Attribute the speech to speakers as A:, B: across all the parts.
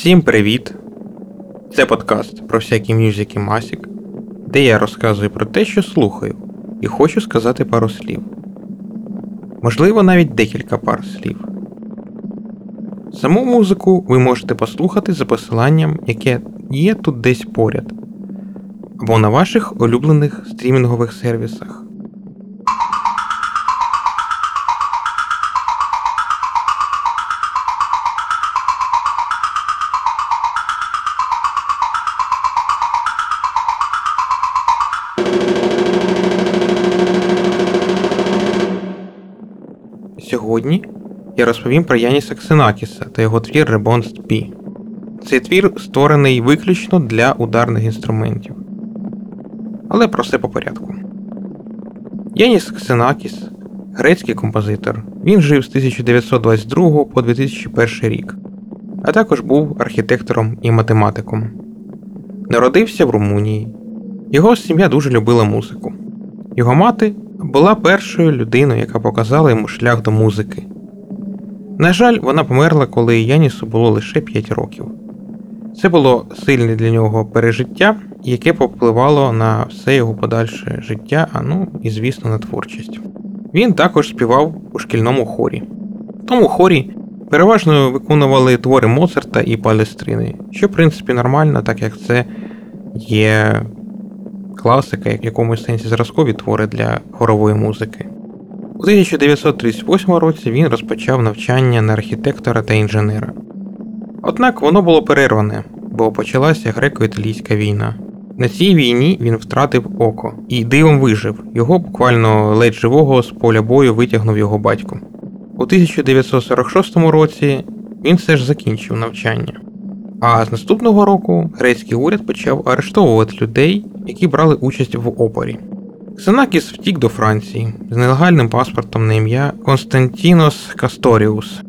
A: Всім привіт! Це подкаст про всякі мюзики Масік, де я розказую про те, що слухаю, і хочу сказати пару слів. Можливо, навіть декілька пар слів. Саму музику ви можете послухати за посиланням, яке є тут десь поряд, або на ваших улюблених стрімінгових сервісах. Я розповім про Яніса Ксенакіса та його твір Reborn P. Цей твір створений виключно для ударних інструментів. Але про все по порядку. Яніс Ксенакіс грецький композитор. Він жив з 1922 по 2001 рік, а також був архітектором і математиком. Народився в Румунії. Його сім'я дуже любила музику. Його мати була першою людиною, яка показала йому шлях до музики. На жаль, вона померла, коли Янісу було лише 5 років. Це було сильне для нього пережиття, яке попливало на все його подальше життя, а ну і, звісно, на творчість. Він також співав у шкільному хорі. В тому хорі переважно виконували твори Моцарта і Палестрини, що в принципі нормально, так як це є класика, як в якомусь сенсі зразкові твори для хорової музики. У 1938 році він розпочав навчання на архітектора та інженера. Однак воно було перерване, бо почалася греко-італійська війна. На цій війні він втратив око і дивом вижив, його буквально ледь живого з поля бою витягнув його батько. У 1946 році він все ж закінчив навчання. А з наступного року грецький уряд почав арештовувати людей, які брали участь в опорі. Ксенакіс втік до Франції з нелегальним паспортом на ім'я Константінос Касторіус,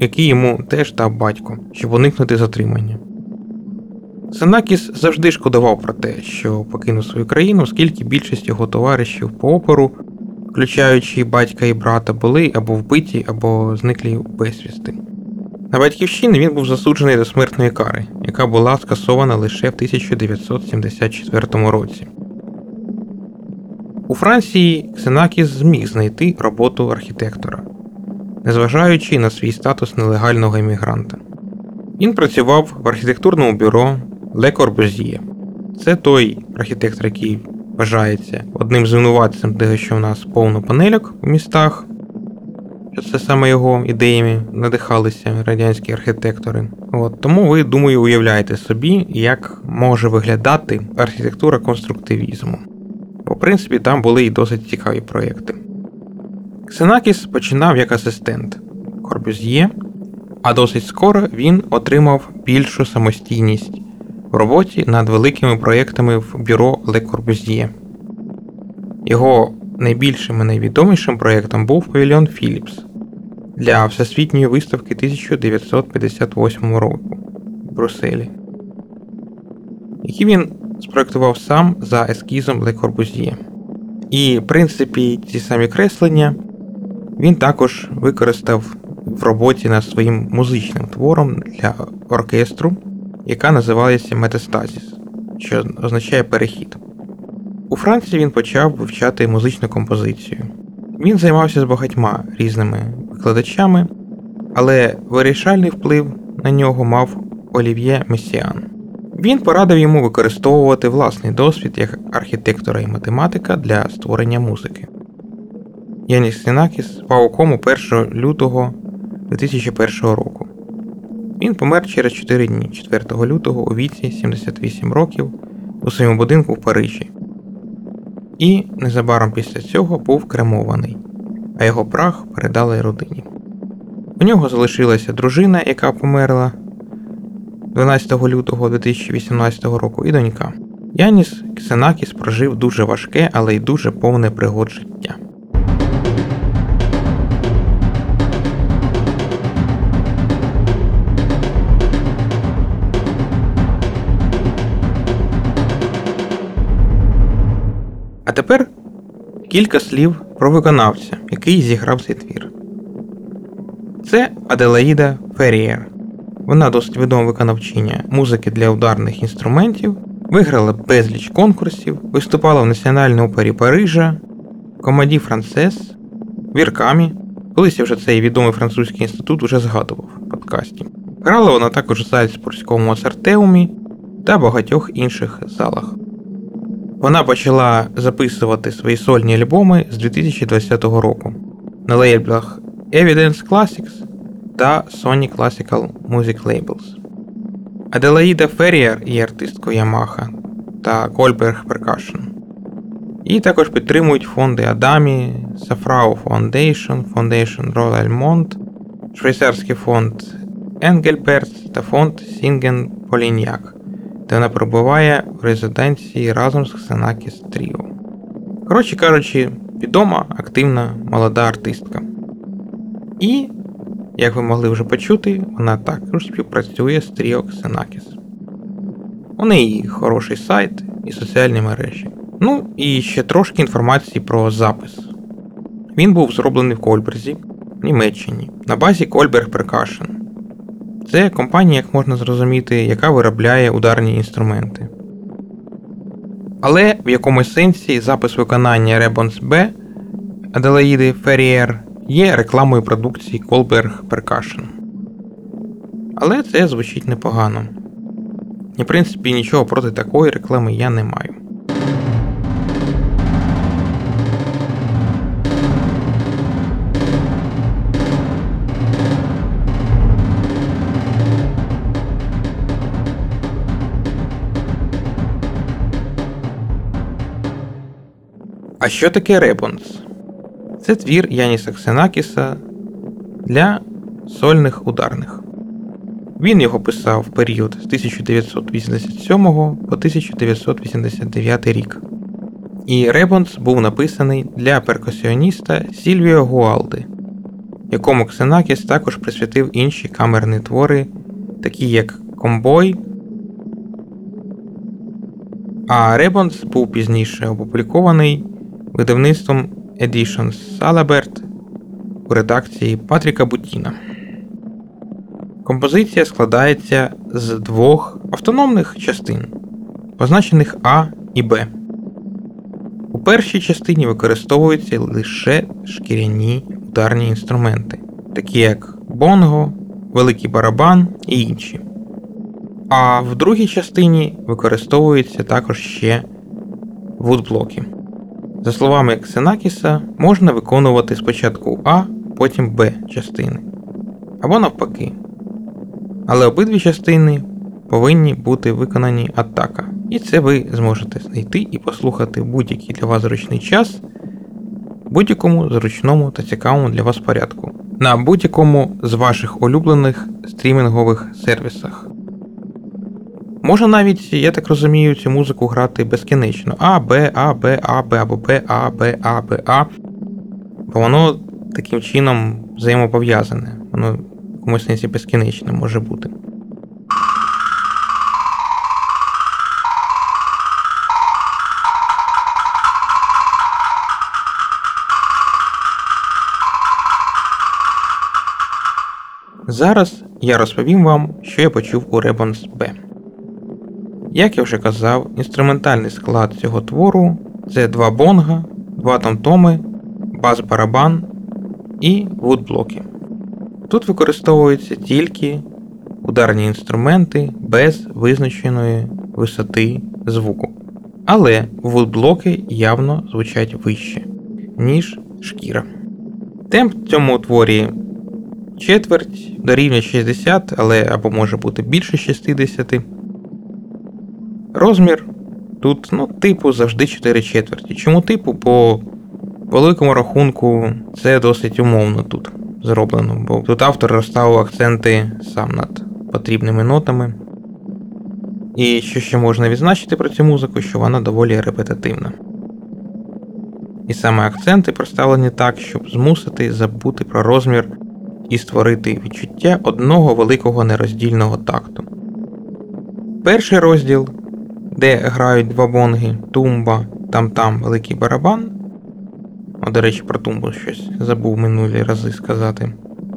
A: який йому теж дав батько, щоб уникнути затримання. Ксенакіс завжди шкодував про те, що покинув свою країну, оскільки більшість його товаришів по опору, включаючи батька і брата, були або вбиті, або зниклі безвісти. На батьківщині він був засуджений до смертної кари, яка була скасована лише в 1974 році. У Франції Ксенакіс зміг знайти роботу архітектора, незважаючи на свій статус нелегального емігранта. Він працював в архітектурному бюро Le Corbusier. Це той архітектор, який вважається одним з винуватцем того, що в нас повно панельок у містах, що це саме його ідеями надихалися радянські архітектори. От Тому ви, думаю, уявляєте собі, як може виглядати архітектура конструктивізму. По принципі, там були і досить цікаві проєкти. Ксенакіс починав як асистент Корбюз'є, а досить скоро він отримав більшу самостійність в роботі над великими проєктами в бюро Le Corbusier. Його найбільшим і найвідомішим проєктом був павільйон Philips для Всесвітньої виставки 1958 року в Брюсселі, який він спроектував сам за ескізом Le Corbusier. І, в принципі, ці самі креслення він також використав в роботі над своїм музичним твором для оркестру, яка називається Метастазіс, що означає перехід. У Франції він почав вивчати музичну композицію. Він займався з багатьма різними викладачами, але вирішальний вплив на нього мав Олів'є Месіан. Він порадив йому використовувати власний досвід як архітектора і математика для створення музики. Яніс Сінакіс впав у кому 1 лютого 2001 року. Він помер через 4 дні 4 лютого у віці 78 років у своєму будинку в Парижі. І незабаром після цього був кремований, а його прах передали родині. У нього залишилася дружина, яка померла 12 лютого 2018 року, і донька. Яніс Ксенакіс прожив дуже важке, але й дуже повне пригод життя. А тепер кілька слів про виконавця, який зіграв цей твір. Це Аделаїда Ферієр. Вона досить відома виконавчиня музики для ударних інструментів, виграла безліч конкурсів, виступала в Національній опері Парижа, Комаді Францес, Віркамі. Колись я вже цей відомий французький інститут вже згадував в подкасті. Грала вона також в Зальцбурзькому Ацартеумі та багатьох інших залах. Вона почала записувати свої сольні альбоми з 2020 року на лейблах Evidence Classics та Sony Classical Music Labels. Аделаїда Ферріер є артисткою Yamaha та Goldberg Percussion. І також підтримують фонди Адамі, Safrao Foundation, Foundation Royal Almond, швейцарський фонд Енгельберт та фонд Сінгер Поліньяк, де вона перебуває в резиденції разом з Ксенакіс Тріо. Коротше кажучи, відома, активна молода артистка. І, як ви могли вже почути, вона також співпрацює з Тріо Ксенакіс. У неї хороший сайт і соціальні мережі. Ну і ще трошки інформації про запис. Він був зроблений в Кольберзі, в Німеччині, на базі Colberg Percussion. Це компанія, як можна зрозуміти, яка виробляє ударні інструменти. Але в якомусь сенсі запис виконання Rebons B Аделаїди Феррієр є рекламою продукції Colberg Percussion. Але це звучить непогано. І в принципі нічого проти такої реклами я не маю. А що таке Rebonds? Це твір Яніса Ксенакіса для сольних ударних. Він його писав в період з 1987 по 1989 рік. І Rebonds був написаний для перкусіоніста Сільвіо Гуалди, якому Ксенакіс також присвятив інші камерні твори, такі як Комбой. А Ребонс був пізніше опублікований видавництвом Editions Salabert у редакції Патріка Бутіна. Композиція складається з двох автономних частин, позначених А і Б. У першій частині використовуються лише шкіряні ударні інструменти, такі як бонго, великий барабан і інші. А в другій частині використовуються також ще вудблоки. За словами Ксенакіса, можна виконувати спочатку А, потім Б частини. Або навпаки. Але обидві частини повинні бути виконані атака. І це ви зможете знайти і послухати будь-який для вас зручний час будь-якому зручному та цікавому для вас порядку. На будь-якому з ваших улюблених стрімінгових сервісах. Можна навіть, я так розумію, цю музику грати безкінечно. А, Б, А, Б, А, Б або Б, А, Б, А, Б, А. Бо воно таким чином взаємопов'язане. Воно в якомусь сенсі безкінечне може бути. Зараз я розповім вам, що я почув у Rebons B. Як я вже казав, інструментальний склад цього твору це два бонга, два тамтоми, бас-барабан і вудблоки. Тут використовуються тільки ударні інструменти без визначеної висоти звуку. Але вудблоки явно звучать вище, ніж шкіра. Темп в цьому творі четверть дорівнює 60, але або може бути більше 60. Розмір тут, ну, типу, завжди 4 четверті. Чому типу? По великому рахунку це досить умовно тут зроблено, бо тут автор розставив акценти сам над потрібними нотами. І що ще можна відзначити про цю музику, що вона доволі репетитивна. І саме акценти проставлені так, щоб змусити забути про розмір і створити відчуття одного великого нероздільного такту. Перший розділ де грають два бонги, тумба, там-там великий барабан. О, до речі, про тумбу щось забув минулі рази сказати.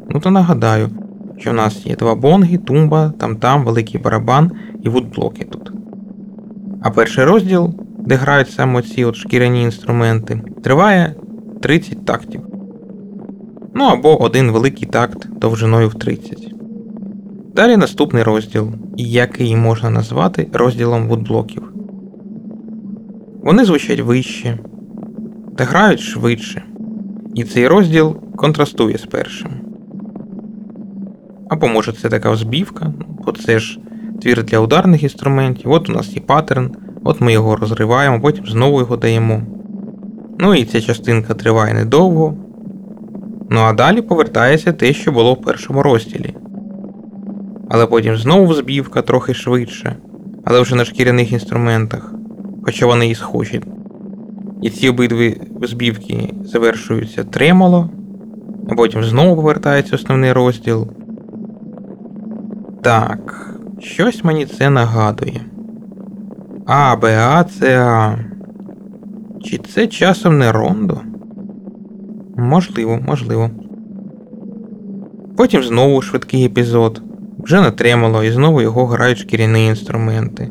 A: Ну то нагадаю, що в нас є два бонги, тумба, там-там, великий барабан і вудблоки тут. А перший розділ, де грають саме ці от шкіряні інструменти, триває 30 тактів. Ну або один великий такт довжиною в 30. Далі наступний розділ, який можна назвати розділом вудблоків. Вони звучать вище та грають швидше. І цей розділ контрастує з першим. Або може це така збівка, бо це ж твір для ударних інструментів, от у нас є паттерн, от ми його розриваємо, потім знову його даємо. Ну і ця частинка триває недовго. Ну а далі повертається те, що було в першому розділі. Але потім знову збівка трохи швидше, але вже на шкіряних інструментах, хоча вони і схожі. І ці обидві збівки завершуються тремоло, а потім знову повертається основний розділ. Так, щось мені це нагадує. А, Б, А, Це А. Чи це часом не рондо? Можливо, можливо. Потім знову швидкий епізод. Вже не тремоло, і знову його грають шкіряні інструменти.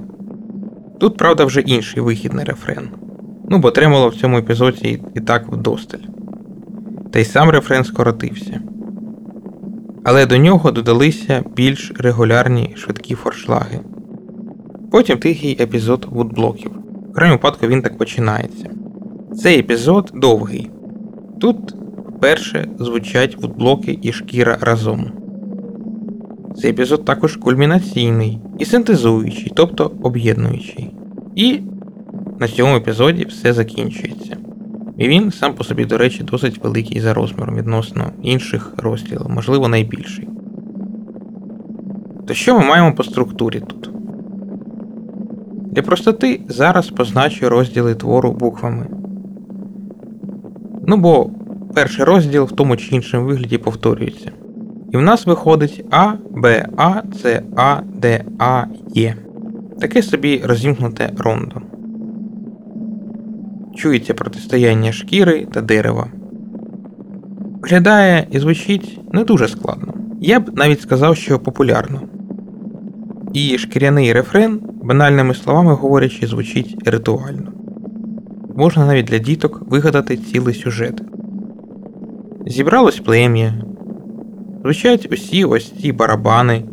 A: Тут, правда, вже інший вихід на рефрен. Ну, бо тремоло в цьому епізоді і так вдосталь. Та й сам рефрен скоротився. Але до нього додалися більш регулярні швидкі форшлаги. Потім тихий епізод вудблоків. В крайньому випадку він так починається. Цей епізод довгий. Тут вперше звучать вудблоки і шкіра разом. Цей епізод також кульмінаційний і синтезуючий, тобто об'єднуючий. І на цьому епізоді все закінчується. І він сам по собі, до речі, досить великий за розміром відносно інших розділів, можливо, найбільший. То що ми маємо по структурі тут? Для простоти зараз позначу розділи твору буквами. Ну бо перший розділ в тому чи іншому вигляді повторюється. І в нас виходить А, Б, А, С, А, Д, А, Є. Таке собі розімкнуте рондо. Чується протистояння шкіри та дерева. Виглядає і звучить не дуже складно. Я б навіть сказав, що популярно. І шкіряний рефрен, банальними словами говорячи, звучить ритуально. Можна навіть для діток вигадати цілий сюжет. Зібралось плем'я, звучать усі ось ці барабани,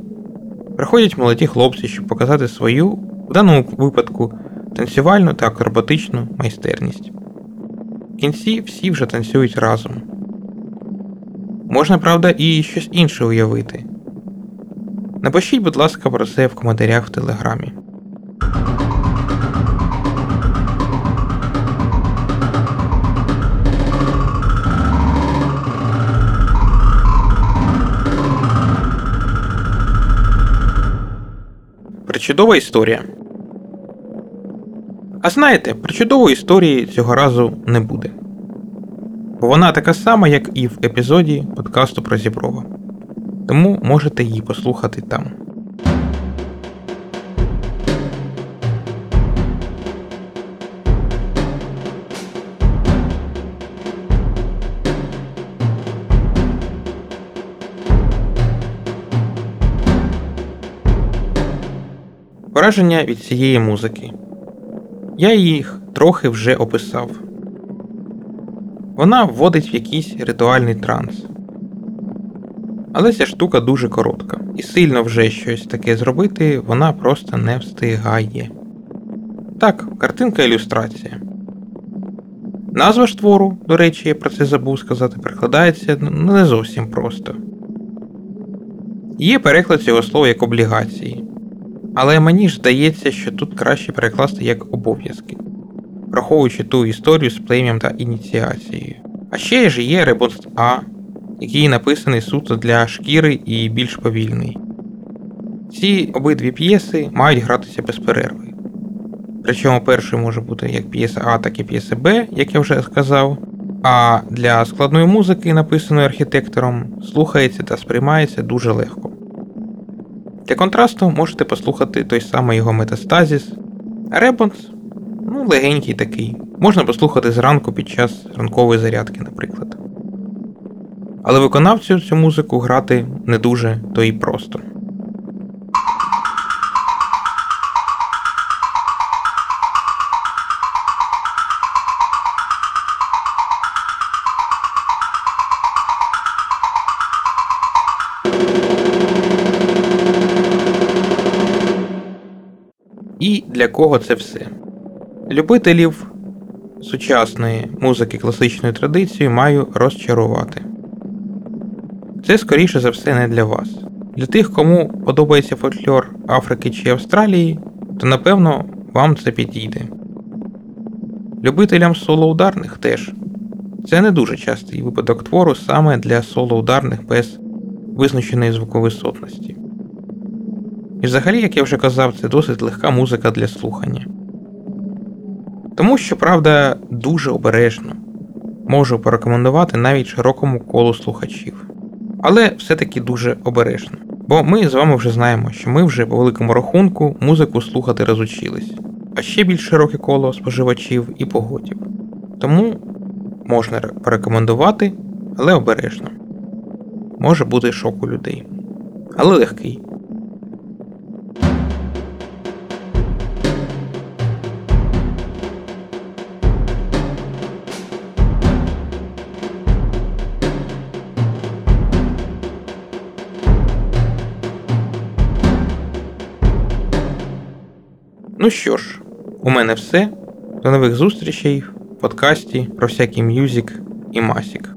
A: приходять молоді хлопці, щоб показати свою, в даному випадку, танцювальну та акробатичну майстерність. В кінці всі вже танцюють разом. Можна, правда, і щось інше уявити. Напишіть, будь ласка, про це в коментарях в телеграмі. Причудова історія. А знаєте, причудової історії цього разу не буде. Бо вона така сама, як і в епізоді подкасту про Зіброва. Тому можете її послухати там. Враження від цієї музики. Я їх трохи вже описав. Вона вводить в якийсь ритуальний транс. Але ця штука дуже коротка, і сильно вже щось таке зробити вона просто не встигає. Так, картинка ілюстрація. Назва ж твору, до речі, я про це забув сказати, перекладається ну, не зовсім просто. Є переклад цього слова як облігації. Але мені ж здається, що тут краще перекласти як обов'язки, враховуючи ту історію з плем'ям та ініціацією. А ще ж є Ребонст А, який написаний суто для шкіри і більш повільний. Ці обидві п'єси мають гратися без перерви. Причому перший може бути як п'єса А, так і п'єса Б, як я вже сказав. А для складної музики, написаної архітектором, слухається та сприймається дуже легко. Для контрасту можете послухати той самий його метастазіс, Ребонс ну, легенький такий. Можна послухати зранку під час ранкової зарядки, наприклад. Але виконавцю цю музику грати не дуже то і просто. Для кого це все? Любителів сучасної музики класичної традиції маю розчарувати. Це скоріше за все не для вас. Для тих, кому подобається фольклор Африки чи Австралії, то напевно вам це підійде. Любителям солоударних теж. Це не дуже частий випадок твору саме для солоударних без визначеної звуковисотності. І взагалі, як я вже казав, це досить легка музика для слухання. Тому що, правда, дуже обережно можу порекомендувати навіть широкому колу слухачів. Але все-таки дуже обережно. Бо ми з вами вже знаємо, що ми вже по великому рахунку музику слухати розучились, а ще більш широке коло споживачів і погодів. Тому можна порекомендувати, але обережно. Може бути шок у людей. Але легкий. Ну що ж, у мене все. До нових зустрічей в подкасті про всякий мюзик і масік.